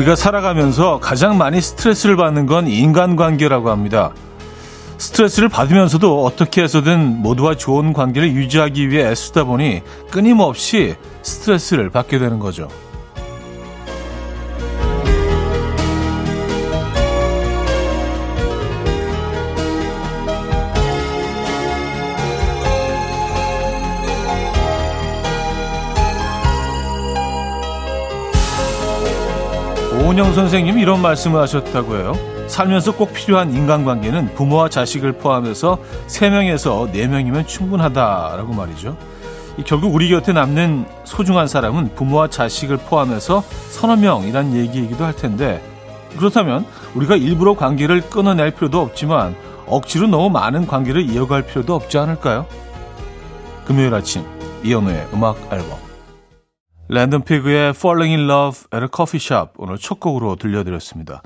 우리가 살아가면서 가장 많이 스트레스를 받는 건 인간관계라고 합니다. 스트레스를 받으면서도 어떻게 해서든 모두와 좋은 관계를 유지하기 위해 애쓰다 보니 끊임없이 스트레스를 받게 되는 거죠. 오은영 선생님이 이런 말씀을 하셨다고 해요. 살면서 꼭 필요한 인간관계는 부모와 자식을 포함해서 3명에서 4명이면 충분하다라고 말이죠. 결국 우리 곁에 남는 소중한 사람은 부모와 자식을 포함해서 서너 명이란 얘기이기도 할 텐데 그렇다면 우리가 일부러 관계를 끊어낼 필요도 없지만 억지로 너무 많은 관계를 이어갈 필요도 없지 않을까요? 금요일 아침 이연우의 음악 앨범 랜덤 피그의 Falling in Love at a Coffee Shop 오늘 첫 곡으로 들려드렸습니다.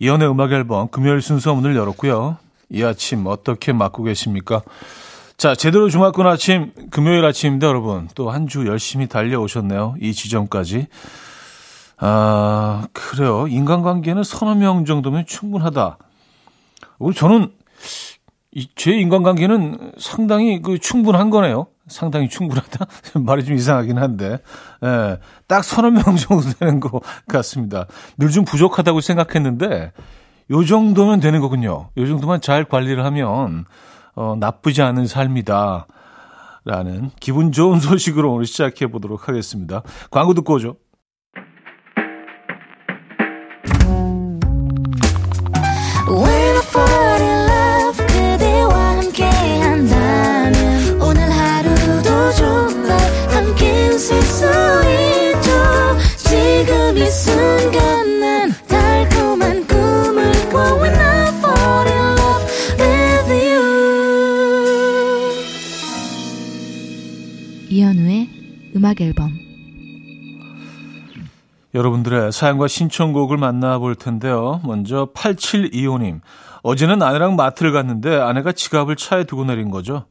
이연의 음악 앨범 금요일 순서 문을 열었고요. 이 아침 어떻게 맞고 계십니까? 자, 제대로 주말권 아침, 금요일 아침입니다, 여러분. 또 한 주 열심히 달려오셨네요. 이 지점까지. 아, 그래요. 인간관계는 서너 명 정도면 충분하다. 저는 이, 제 인간관계는 상당히 그 충분한 거네요. 상당히 충분하다? 말이 좀 이상하긴 한데, 예, 딱 서너 명 정도 되는 것 같습니다. 늘 좀 부족하다고 생각했는데, 요 정도면 되는 거군요. 요 정도만 잘 관리를 하면, 어, 나쁘지 않은 삶이다. 라는 기분 좋은 소식으로 오늘 시작해 보도록 하겠습니다. 광고 듣고 오죠. 음악 앨범 여러분들의 사연과 신청곡을 만나볼 텐데요. 먼저 8725님. 어제는 아내랑 마트를 갔는데 아내가 지갑을 차에 두고 내린 거죠.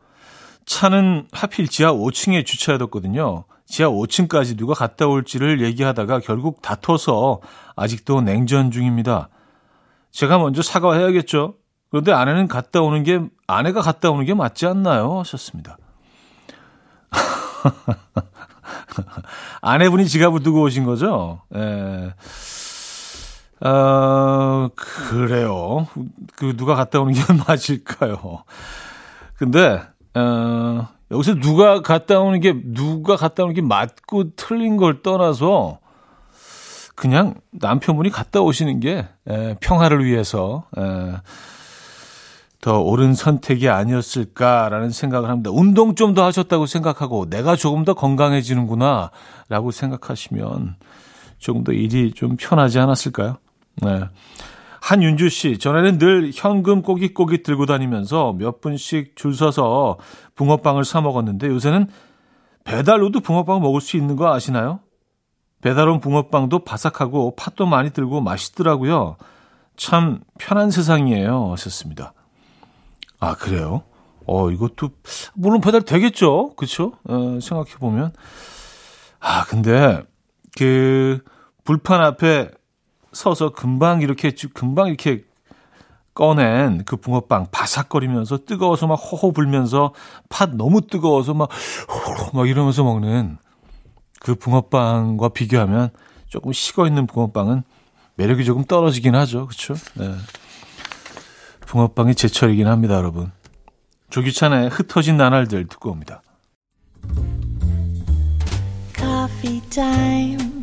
차는 하필 지하 5층에 주차해뒀거든요. 지하 5층까지 누가 갔다 올지를 얘기하다가 결국 다퉈서 아직도 냉전 중입니다. 제가 먼저 사과해야겠죠. 그런데 아내는 갔다 오는 게 아내가 갔다 오는 게 맞지 않나요? 하셨습니다. 아내분이 지갑을 두고 오신 거죠? 예. 어, 그래요. 그, 누가 갔다 오는 게 맞을까요? 근데, 어, 여기서 누가 갔다 오는 게, 누가 갔다 오는 게 맞고 틀린 걸 떠나서, 그냥 남편분이 갔다 오시는 게, 에, 평화를 위해서, 에, 더 옳은 선택이 아니었을까라는 생각을 합니다. 운동 좀 더 하셨다고 생각하고 내가 조금 더 건강해지는구나 라고 생각하시면 조금 더 일이 좀 편하지 않았을까요? 네. 한윤주 씨, 전에는 늘 현금 꼬깃꼬깃 들고 다니면서 몇 분씩 줄 서서 붕어빵을 사 먹었는데 요새는 배달로도 붕어빵 먹을 수 있는 거 아시나요? 배달 온 붕어빵도 바삭하고 팥도 많이 들고 맛있더라고요. 참 편한 세상이에요. 하셨습니다. 아, 그래요? 어, 이것도, 물론 배달 되겠죠? 그쵸? 어, 생각해보면. 아, 근데, 그, 불판 앞에 서서 금방 이렇게, 금방 이렇게 꺼낸 그 붕어빵 바삭거리면서 뜨거워서 막 호호 불면서 팥 너무 뜨거워서 막, 막 이러면서 먹는 그 붕어빵과 비교하면 조금 식어 있는 붕어빵은 매력이 조금 떨어지긴 하죠. 그쵸? 네. 붕어빵이 제철이긴 합니다, 여러분. 조규찬의 흩어진 나날들 듣고 옵니다. Coffee time.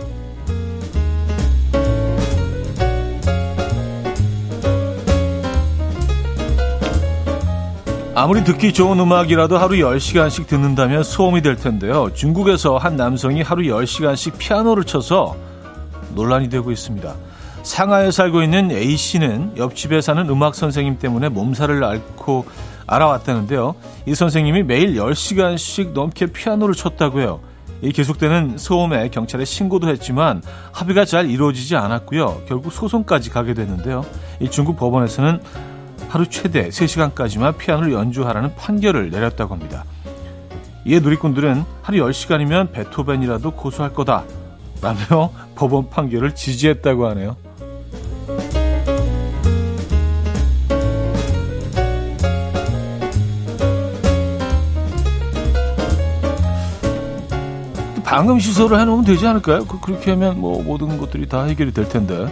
아무리 듣기 좋은 음악이라도 하루 10시간씩 듣는다면 소음이 될 텐데요. 중국에서 한 남성이 하루 10시간씩 피아노를 쳐서 논란이 되고 있습니다. 상하에 살고 있는 A씨는 옆집에 사는 음악 선생님 때문에 몸살을 앓고 알아왔다는데요. 이 선생님이 매일 10시간씩 넘게 피아노를 쳤다고 해요. 이 계속되는 소음에 경찰에 신고도 했지만 합의가 잘 이루어지지 않았고요. 결국 소송까지 가게 됐는데요. 이 중국 법원에서는 하루 최대 3시간까지만 피아노를 연주하라는 판결을 내렸다고 합니다. 이에 누리꾼들은 하루 10시간이면 베토벤이라도 고소할 거다 라며 법원 판결을 지지했다고 하네요. 방음 시설을 해놓으면 되지 않을까요? 그, 그렇게 하면 뭐 모든 것들이 다 해결이 될 텐데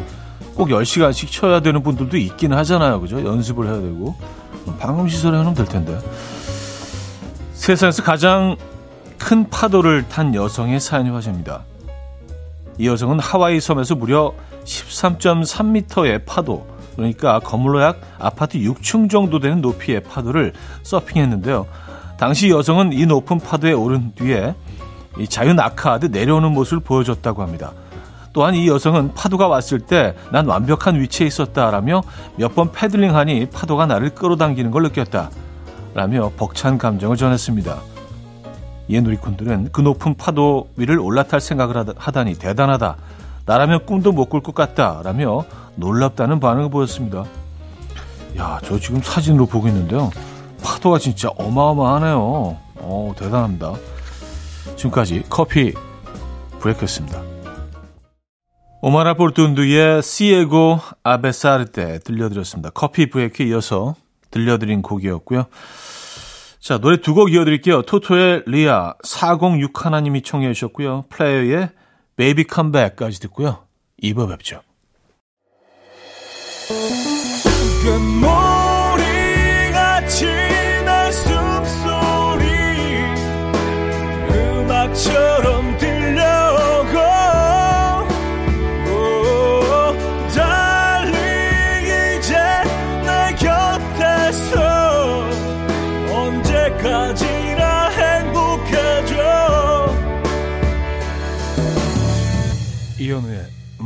꼭 10시간씩 쳐야 되는 분들도 있긴 하잖아요. 그죠? 연습을 해야 되고 방음 시설을 해놓으면 될 텐데 세상에서 가장 큰 파도를 탄 여성의 사연이 화제입니다. 이 여성은 하와이 섬에서 무려 13.3m의 파도, 그러니까 건물로 약 아파트 6층 정도 되는 높이의 파도를 서핑했는데요. 당시 여성은 이 높은 파도에 오른 뒤에 이 자유 낙하하듯 내려오는 모습을 보여줬다고 합니다. 또한 이 여성은 파도가 왔을 때 난 완벽한 위치에 있었다라며 몇 번 패들링하니 파도가 나를 끌어당기는 걸 느꼈다. 라며 벅찬 감정을 전했습니다. 이에 누리꾼들은 그 높은 파도 위를 올라탈 생각을 하다니 대단하다. 나라면 꿈도 못 꿀 것 같다. 라며 놀랍다는 반응을 보였습니다. 야, 저 지금 사진으로 보고 있는데요. 파도가 진짜 어마어마하네요. 어, 대단합니다. 지금까지 coffee break였습니다. 오마라 포르툰두의 Si Llego a Besarte 들려드렸습니다. coffee break에 이어서 들려드린 곡이었고요. 자, 노래 두 곡 이어드릴게요. 토토의 Lea, 406 하나님이 청해 주셨고요. 플레이어의 Baby Come Back까지 듣고요. 2부 뵙죠.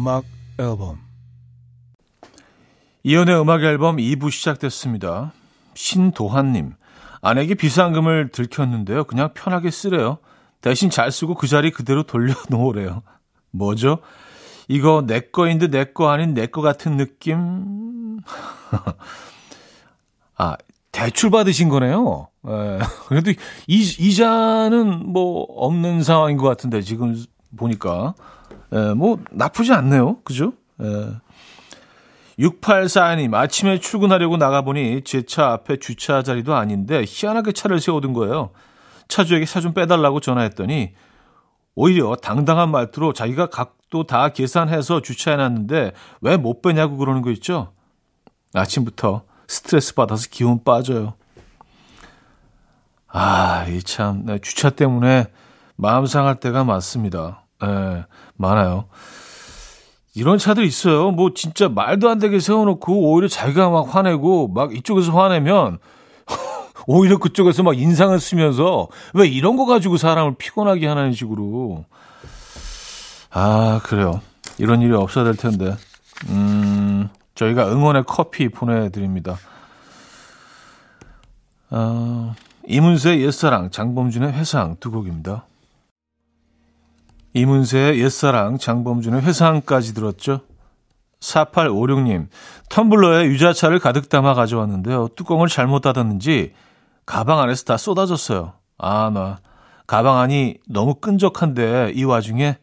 음악 앨범 이현우의 음악 앨범 2부 시작됐습니다. 신도환님 아내에게 비상금을 들켰는데요. 그냥 편하게 쓰래요. 대신 잘 쓰고 그 자리 그대로 돌려놓으래요. 뭐죠? 이거 내 거인데 내 거 아닌 내 거 같은 느낌? 아, 대출 받으신 거네요. 에, 예. 그래도 이, 이자는 뭐 없는 상황인 것 같은데 지금 보니까 에, 예, 뭐 나쁘지 않네요. 그죠? 에. 예. 6842님, 아침에 출근하려고 나가보니 제 차 앞에 주차 자리도 아닌데 희한하게 차를 세워둔 거예요. 차주에게 차 좀 빼달라고 전화했더니 오히려 당당한 말투로 자기가 각도 다 계산해서 주차해놨는데 왜 못 빼냐고 그러는 거 있죠? 아침부터 스트레스 받아서 기운 빠져요. 아, 이 참, 네, 주차 때문에 마음 상할 때가 많습니다. 예, 많아요. 이런 차들 있어요. 뭐 진짜 말도 안 되게 세워놓고 오히려 자기가 막 화내고 막 이쪽에서 화내면 오히려 그쪽에서 막 인상을 쓰면서 왜 이런 거 가지고 사람을 피곤하게 하는 식으로. 아, 그래요. 이런 일이 없어야 될 텐데. 음, 저희가 응원의 커피 보내드립니다. 어, 이문세의 옛사랑, 장범준의 회상 두 곡입니다. 이문세의 옛사랑, 장범준의 회상까지 들었죠. 4856님, 텀블러에 유자차를 가득 담아 가져왔는데요. 뚜껑을 잘못 닫았는지 가방 안에서 다 쏟아졌어요. 아, 나 가방 안이 너무 끈적한데 이 와중에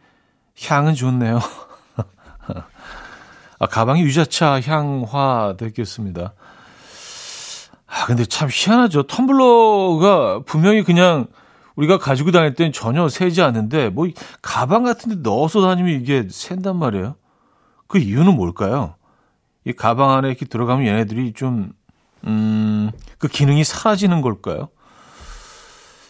향은 좋네요. 아, 가방이 유자차 향화 됐겠습니다. 아, 근데 참 희한하죠. 텀블러가 분명히 그냥 우리가 가지고 다닐 땐 전혀 새지 않는데 뭐 가방 같은 데 넣어서 다니면 이게 샌단 말이에요. 그 이유는 뭘까요? 이 가방 안에 이렇게 들어가면 얘네들이 좀, 음, 그 기능이 사라지는 걸까요?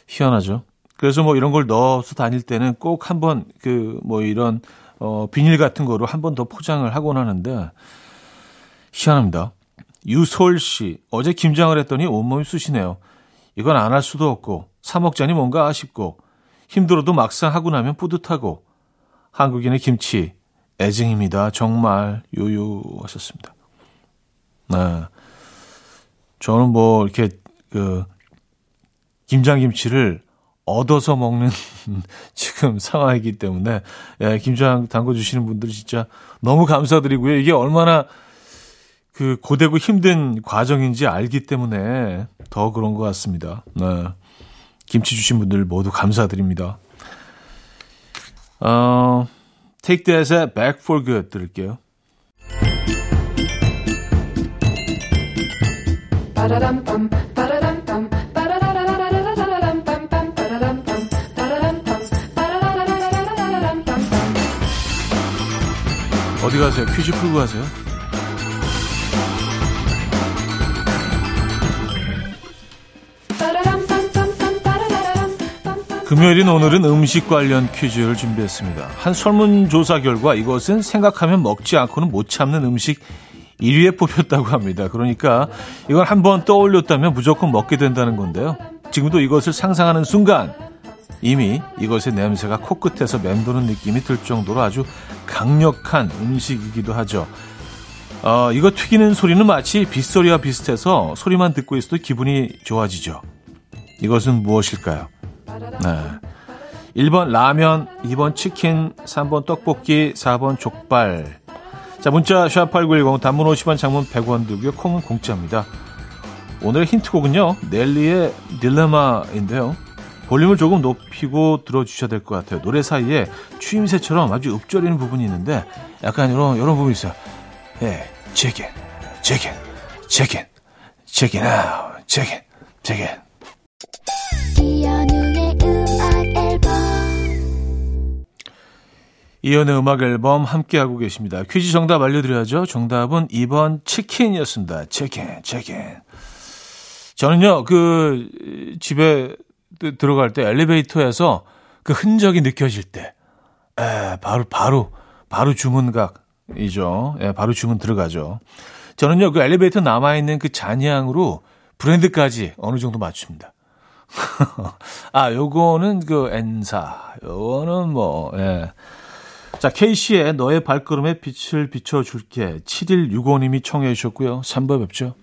희한하죠. 그래서 뭐 이런 걸 넣어서 다닐 때는 꼭 한번 그 뭐 이런 어 비닐 같은 거로 한 번 더 포장을 하곤 하는데 희한합니다. 유솔 씨 어제 김장을 했더니 온몸이 쑤시네요. 이건 안 할 수도 없고 사 먹자니 뭔가 아쉽고 힘들어도 막상 하고 나면 뿌듯하고 한국인의 김치 애증입니다. 정말 요요하셨습니다. 네. 저는 뭐 이렇게 그 김장김치를 얻어서 먹는 지금 상황이기 때문에 예, 김장 담궈 주시는 분들 진짜 너무 감사드리고요. 이게 얼마나 그 고되고 힘든 과정인지 알기 때문에 더 그런 것 같습니다. 네. 김치 주신 분들 모두 감사드립니다. 어, Take That의 Back for Good 들을게요. 어디 가세요? 퀴즈 풀고 가세요? 금요일인 오늘은 음식 관련 퀴즈를 준비했습니다. 한 설문조사 결과 이것은 생각하면 먹지 않고는 못 참는 음식 1위에 뽑혔다고 합니다. 그러니까 이걸 한번 떠올렸다면 무조건 먹게 된다는 건데요. 지금도 이것을 상상하는 순간 이미 이것의 냄새가 코끝에서 맴도는 느낌이 들 정도로 아주 강력한 음식이기도 하죠. 어, 이거 튀기는 소리는 마치 빗소리와 비슷해서 소리만 듣고 있어도 기분이 좋아지죠. 이것은 무엇일까요? 네. 1번 라면, 2번 치킨, 3번 떡볶이, 4번 족발. 자, 문자 샵8910 단문 50원 장문 100원 들고요. 콩은 공짜입니다. 오늘의 힌트곡은요. 넬리의 딜레마인데요. 볼륨을 조금 높이고 들어주셔야 될 것 같아요. 노래 사이에 추임새처럼 아주 읊조리는 부분이 있는데 약간 이런 이런 부분이 있어요. 예, check it out, check it, check it. 이연의 음악 앨범 함께하고 계십니다. 퀴즈 정답 알려드려야죠. 정답은 2번 치킨이었습니다. 치킨, 치킨. 저는요, 그, 집에 들어갈 때 엘리베이터에서 그 흔적이 느껴질 때, 에, 바로, 바로, 바로 주문각이죠. 예, 바로 주문 들어가죠. 저는요, 그 엘리베이터 남아있는 그 잔향으로 브랜드까지 어느 정도 맞춥니다. 아, 요거는 그 N사, 요거는 뭐, 예. 자, K씨의 너의 발걸음에 빛을 비춰줄게. 7165님이 청해 주셨고요. 3번 뵙죠.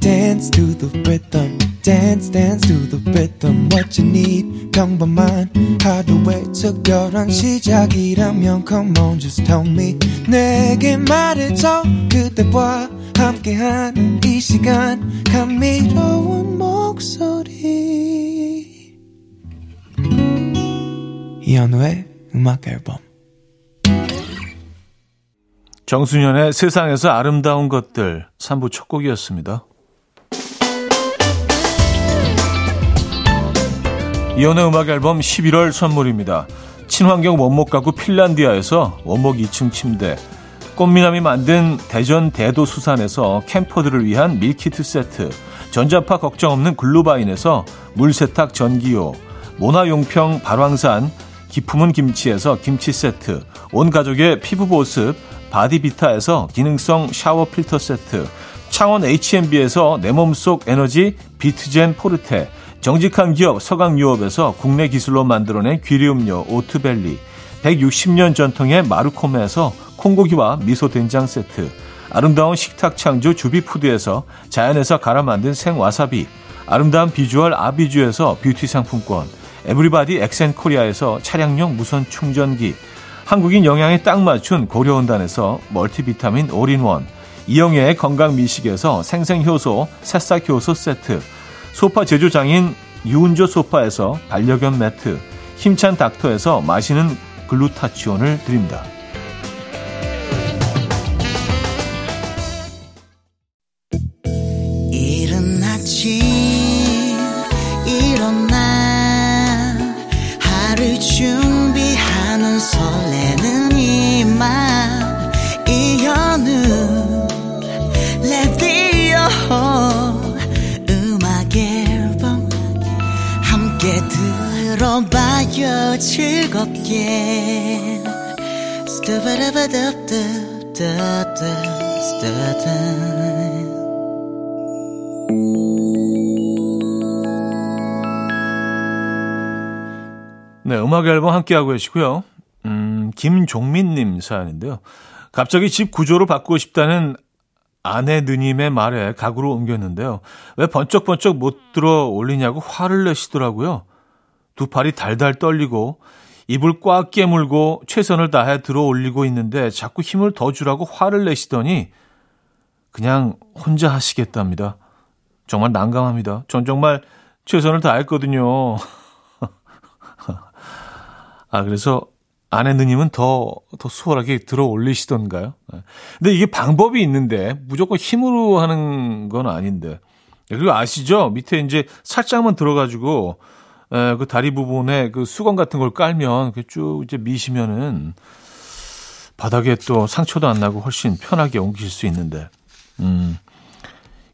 Dance to the rhythm. dance dance to the rhythm what you need 평범한 하루의 특별한 시작이라면 come on just tell me 내게 말해줘 그대와 함께한 이 시간 감미로운 목소리 이현우의 음악 앨범 정수년의 세상에서 아름다운 것들 3부 첫 곡이었습니다. 이현우의 음악 앨범 11월 선물입니다. 친환경 원목 가구 핀란디아에서 원목 2층 침대 꽃미남이 만든 대전 대도수산에서 캠퍼들을 위한 밀키트 세트 전자파 걱정 없는 글루바인에서 물세탁 전기요 모나용평 발왕산 기품은 김치에서 김치 세트, 온 가족의 피부 보습 바디비타에서 기능성 샤워 필터 세트, 창원 H&B에서 내 몸속 에너지 비트젠 포르테, 정직한 기업 서강유업에서 국내 기술로 만들어낸 귀리음료 오트벨리, 160년 전통의 마르코메에서 콩고기와 미소 된장 세트, 아름다운 식탁 창조 주비푸드에서 자연에서 갈아 만든 생와사비, 아름다운 비주얼 아비주에서 뷰티 상품권, 에브리바디 엑센코리아에서 차량용 무선 충전기, 한국인 영양에 딱 맞춘 고려원단에서 multivitamin all-in-one, 이영애의 건강미식에서 생생효소, 새싹효소 세트, 소파 제조장인 유운조 소파에서 반려견 매트, 힘찬 닥터에서 마시는 글루타치온을 드립니다. 즐겁게 네, 음악 앨범 함께하고 계시고요. 음, 김종민님 사연인데요. 갑자기 집 구조로 바꾸고 싶다는 아내 누님의 말에 가구를 옮겼는데요. 왜 번쩍번쩍 못 들어 올리냐고 화를 내시더라고요. 두 팔이 달달 떨리고 입을 꽉 깨물고 최선을 다해 들어 올리고 있는데 자꾸 힘을 더 주라고 화를 내시더니 그냥 혼자 하시겠답니다. 정말 난감합니다. 전 정말 최선을 다했거든요. 아, 그래서 아내 누님은 더, 더 수월하게 들어 올리시던가요? 네. 근데 이게 방법이 있는데 무조건 힘으로 하는 건 아닌데. 그리고 아시죠? 밑에 이제 살짝만 들어가지고 에, 그 다리 부분에 그 수건 같은 걸 깔면 쭉 이제 미시면은 바닥에 또 상처도 안 나고 훨씬 편하게 옮기실 수 있는데. 음.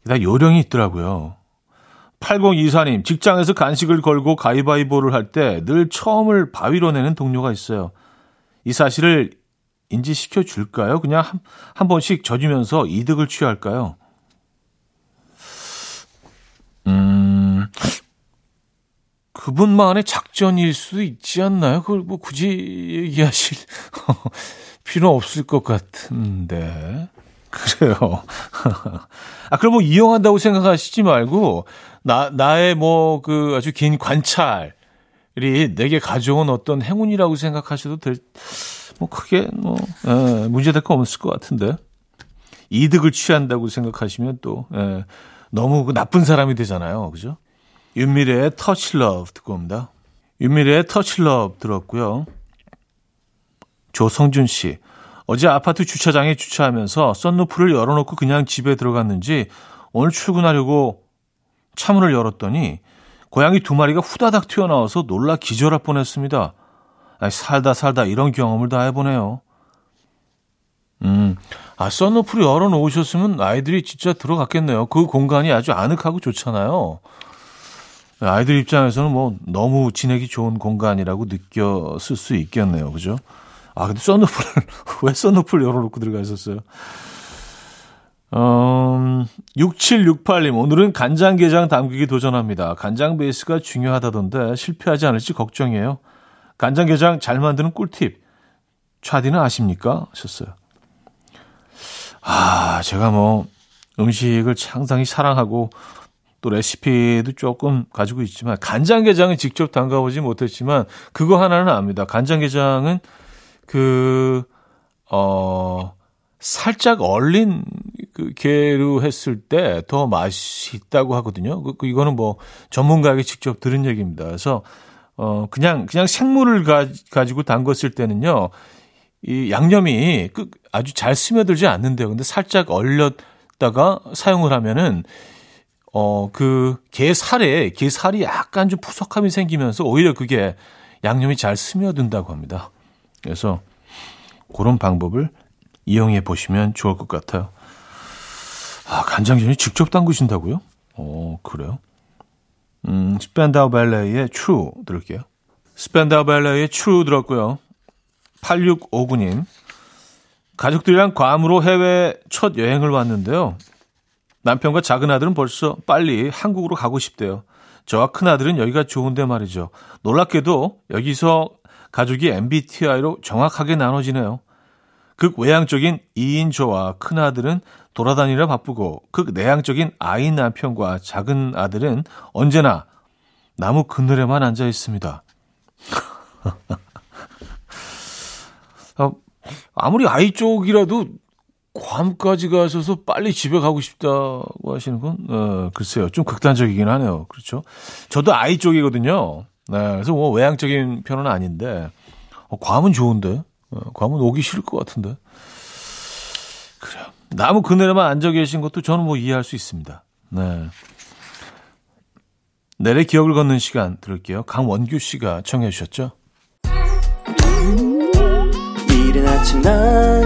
다 요령이 있더라고요. 8024님, 직장에서 간식을 걸고 가위바위보를 할 때 늘 처음을 바위로 내는 동료가 있어요. 이 사실을 인지시켜 줄까요? 그냥 한, 한 번씩 져주면서 이득을 취할까요? 음, 그분만의 작전일 수도 있지 않나요? 그걸 뭐 굳이 얘기하실 필요 없을 것 같은데. 그래요. 아, 그럼 뭐 이용한다고 생각하시지 말고, 나, 나의 뭐 그 아주 긴 관찰이 내게 가져온 어떤 행운이라고 생각하셔도 될, 뭐 크게 뭐, 에, 예, 문제될 거 없을 것 같은데. 이득을 취한다고 생각하시면 또, 에, 예, 너무 그 나쁜 사람이 되잖아요. 그죠? 윤미래의 Touch Love 듣고 옵니다. 윤미래의 Touch Love 들었고요. 조성준 씨. 어제 아파트 주차장에 주차하면서 썬루프를 열어놓고 그냥 집에 들어갔는지 오늘 출근하려고 차문을 열었더니 고양이 두 마리가 후다닥 튀어나와서 놀라 기절할 뻔했습니다. 아니, 살다 살다 이런 경험을 다 해보네요. 음, 아, 썬루프를 열어놓으셨으면 아이들이 진짜 들어갔겠네요. 그 공간이 아주 아늑하고 좋잖아요. 아이들 입장에서는 뭐 너무 지내기 좋은 공간이라고 느꼈을 수 있겠네요. 그죠? 아, 근데 썬루프를, 왜 썬루프를 열어놓고 들어가 있었어요? 음, 6768님, 오늘은 간장게장 담그기 도전합니다. 간장 베이스가 중요하다던데 실패하지 않을지 걱정이에요. 간장게장 잘 만드는 꿀팁. 차디는 아십니까? 하셨어요. 아, 제가 뭐 음식을 상당히 사랑하고 또 레시피도 조금 가지고 있지만 간장게장은 직접 담가보지 못했지만 그거 하나는 압니다. 간장게장은 그, 어, 살짝 얼린 그 게로 했을 때 더 맛이 있다고 하거든요. 그, 그, 이거는 뭐 전문가에게 직접 들은 얘기입니다. 그래서 어 그냥 그냥 생물을 가, 가지고 담궜을 때는요. 이 양념이 그 아주 잘 스며들지 않는데요. 근데 살짝 얼렸다가 사용을 하면은 어 그 게 살에 게 살이 약간 좀 푸석함이 생기면서 오히려 그게 양념이 잘 스며든다고 합니다. 그래서 그런 방법을 이용해 보시면 좋을 것 같아요. 아, 간장전이 직접 담그신다고요? 어, 그래요? 음, 스펜다우 발레의 True 들을게요. 스펜다우 발레의 True 들었고요. 8659님. 가족들이랑 괌으로 해외 첫 여행을 왔는데요. 남편과 작은 아들은 벌써 빨리 한국으로 가고 싶대요. 저와 큰 아들은 여기가 좋은데 말이죠. 놀랍게도 여기서 가족이 MBTI로 정확하게 나눠지네요. 극외향적인 2인조와 큰 아들은 돌아다니려 바쁘고 극내향적인 아이 남편과 작은 아들은 언제나 나무 그늘에만 앉아 있습니다. 아, 아무리 아이 쪽이라도 괌까지 가셔서 빨리 집에 가고 싶다고 하시는 건, 어, 글쎄요. 좀 극단적이긴 하네요. 그렇죠. 저도 아이 쪽이거든요. 네, 그래서 뭐 외향적인 편은 아닌데, 어, 괌은 좋은데, 어, 괌은 오기 싫을 것 같은데. 그래요. 나무 그늘에만 앉아 계신 것도 저는 뭐 이해할 수 있습니다. 네. 내래 기억을 걷는 시간 들을게요. 강원규 씨가 청해 주셨죠?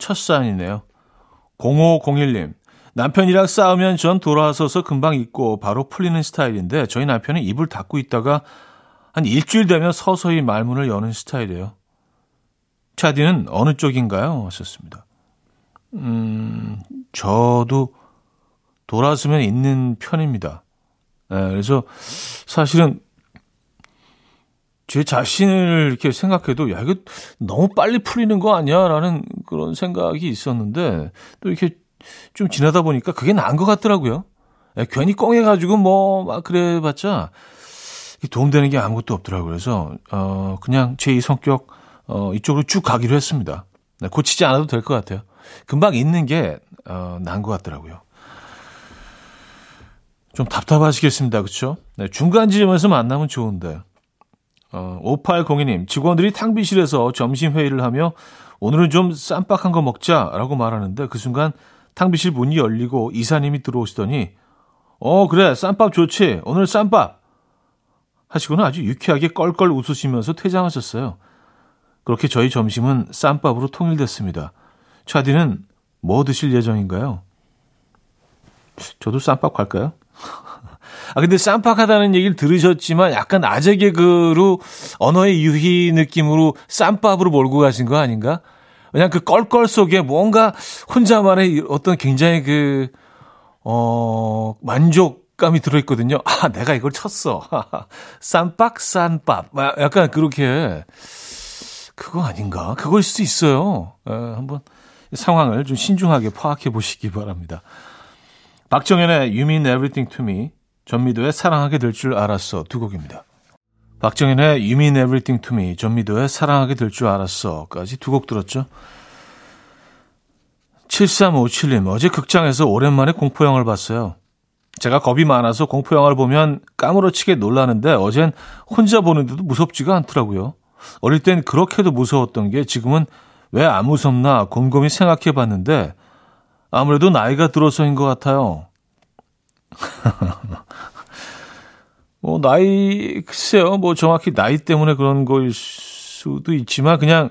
첫 사연이네요 0501님 남편이랑 싸우면 전 돌아서서 금방 잊고 바로 풀리는 스타일인데 저희 남편은 입을 닫고 있다가 한 일주일 되면 서서히 말문을 여는 스타일이에요. 차디는 어느 쪽인가요? 하셨습니다. 음, 저도 돌아서면 있는 편입니다. 네, 그래서 사실은 제 자신을 이렇게 생각해도 야 이거 너무 빨리 풀리는 거 아니야라는 그런 생각이 있었는데 또 이렇게 좀 지나다 보니까 그게 나은 것 같더라고요. 야, 괜히 꽁해가지고 뭐 막 그래봤자 도움되는 게 아무것도 없더라고요. 그래서 어 그냥 제 이 성격 어 이쪽으로 쭉 가기로 했습니다. 네, 고치지 않아도 될 것 같아요. 금방 있는 게 어, 나은 것 같더라고요. 좀 답답하시겠습니다. 그렇죠? 네, 중간 지점에서 만나면 좋은데. 어, 5802님, 직원들이 탕비실에서 점심 회의를 하며 오늘은 좀 쌈박한 거 먹자라고 말하는데 그 순간 탕비실 문이 열리고 이사님이 들어오시더니 어, 그래, 쌈밥 좋지. 오늘 쌈밥. 하시고는 아주 유쾌하게 껄껄 웃으시면서 퇴장하셨어요. 그렇게 저희 점심은 쌈밥으로 통일됐습니다. 차디는 뭐 드실 예정인가요? 저도 쌈밥 갈까요? 아, 근데 쌈박하다는 얘기를 들으셨지만 약간 아재 개그로 언어의 유희 느낌으로 쌈밥으로 몰고 가신 거 아닌가? 그냥 그 껄껄 속에 뭔가 혼자만의 어떤 굉장히 그, 어, 만족감이 들어있거든요. 아, 내가 이걸 쳤어. 쌈박, 쌈밥. 약간 그렇게. 그거 아닌가? 그걸 수도 있어요. 에, 한번 상황을 좀 신중하게 파악해 보시기 바랍니다. 박정현의 You Mean Everything to Me, 전미도의 사랑하게 될 줄 알았어 두 곡입니다. 박정현의 You Mean Everything to Me, 전미도의 사랑하게 될 줄 알았어까지 두 곡 들었죠. 7357님, 어제 극장에서 오랜만에 공포영화를 봤어요. 제가 겁이 많아서 공포영화를 보면 까무러치게 놀라는데 어젠 혼자 보는데도 무섭지가 않더라고요. 어릴 땐 그렇게도 무서웠던 게 지금은 왜 안 무섭나 곰곰이 생각해 봤는데 아무래도 나이가 들어서인 것 같아요. 뭐, 나이, 글쎄요. 뭐, 정확히 나이 때문에 그런 걸 수도 있지만, 그냥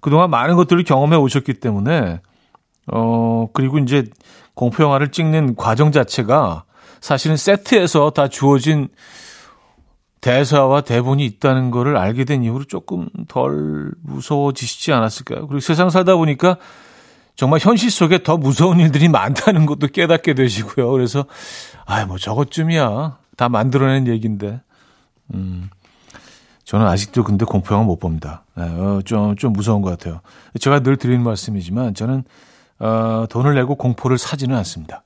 그동안 많은 것들을 경험해 오셨기 때문에, 어, 그리고 이제 공포 영화를 찍는 과정 자체가 사실은 세트에서 다 주어진 대사와 대본이 있다는 거를 알게 된 이후로 조금 덜 무서워지시지 않았을까요? 그리고 세상 살다 보니까 정말 현실 속에 더 무서운 일들이 많다는 것도 깨닫게 되시고요. 그래서, 아, 뭐 저것쯤이야. 다 만들어낸 얘기인데. 음. 저는 아직도 근데 공포영화 못 봅니다. 네, 어, 좀, 좀 무서운 것 같아요. 제가 늘 드리는 말씀이지만 저는, 어, 돈을 내고 공포를 사지는 않습니다.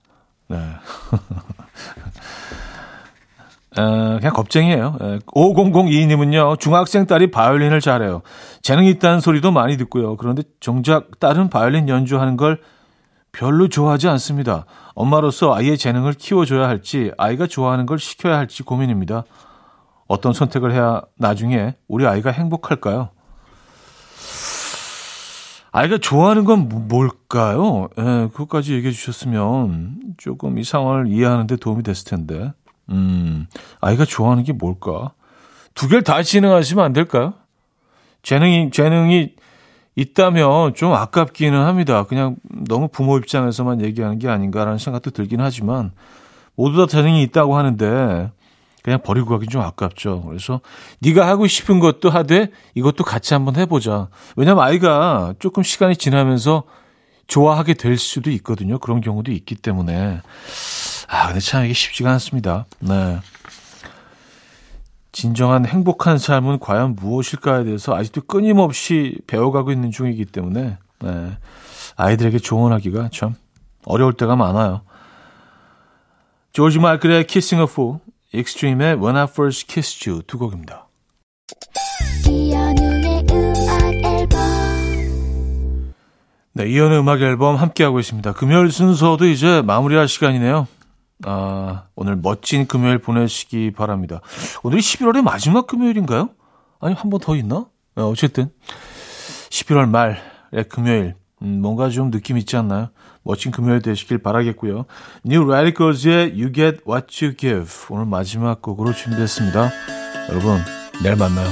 네. 어, 그냥 겁쟁이에요. 5002님은요, 중학생 딸이 바이올린을 잘해요. 재능이 있다는 소리도 많이 듣고요. 그런데 정작 딸은 바이올린 연주하는 걸 별로 좋아하지 않습니다. 엄마로서 아이의 재능을 키워줘야 할지, 아이가 좋아하는 걸 시켜야 할지 고민입니다. 어떤 선택을 해야 나중에 우리 아이가 행복할까요? 아이가 좋아하는 건 뭐, 뭘까요? 예, 그것까지 얘기해 주셨으면 조금 이 상황을 이해하는데 도움이 됐을 텐데. 음, 아이가 좋아하는 게 뭘까? 두 개를 다 진행하시면 안 될까요? 재능이, 재능이 있다면 좀 아깝기는 합니다. 그냥 너무 부모 입장에서만 얘기하는 게 아닌가라는 생각도 들긴 하지만 모두 다 재능이 있다고 하는데 그냥 버리고 가긴 좀 아깝죠. 그래서 네가 하고 싶은 것도 하되 이것도 같이 한번 해보자. 왜냐면 아이가 조금 시간이 지나면서 좋아하게 될 수도 있거든요. 그런 경우도 있기 때문에 아, 근데 참 이게 쉽지가 않습니다. 네. 진정한 행복한 삶은 과연 무엇일까에 대해서 아직도 끊임없이 배워가고 있는 중이기 때문에 네. 아이들에게 조언하기가 참 어려울 때가 많아요. 조지 마이클의 Kissing a Fool, 익스트림의 When I First Kissed You 두 곡입니다. 네, 이연의 음악 앨범 함께하고 있습니다. 금요일 순서도 이제 마무리할 시간이네요. 아, 오늘 멋진 금요일 보내시기 바랍니다. 오늘이 11월의 마지막 금요일인가요? 아니, 한 번 더 있나? 네, 어쨌든, 11월 말의 금요일. 음, 뭔가 좀 느낌 있지 않나요? 멋진 금요일 되시길 바라겠고요. New Radicals의 You Get What You Give. 오늘 마지막 곡으로 준비했습니다. 여러분, 내일 만나요.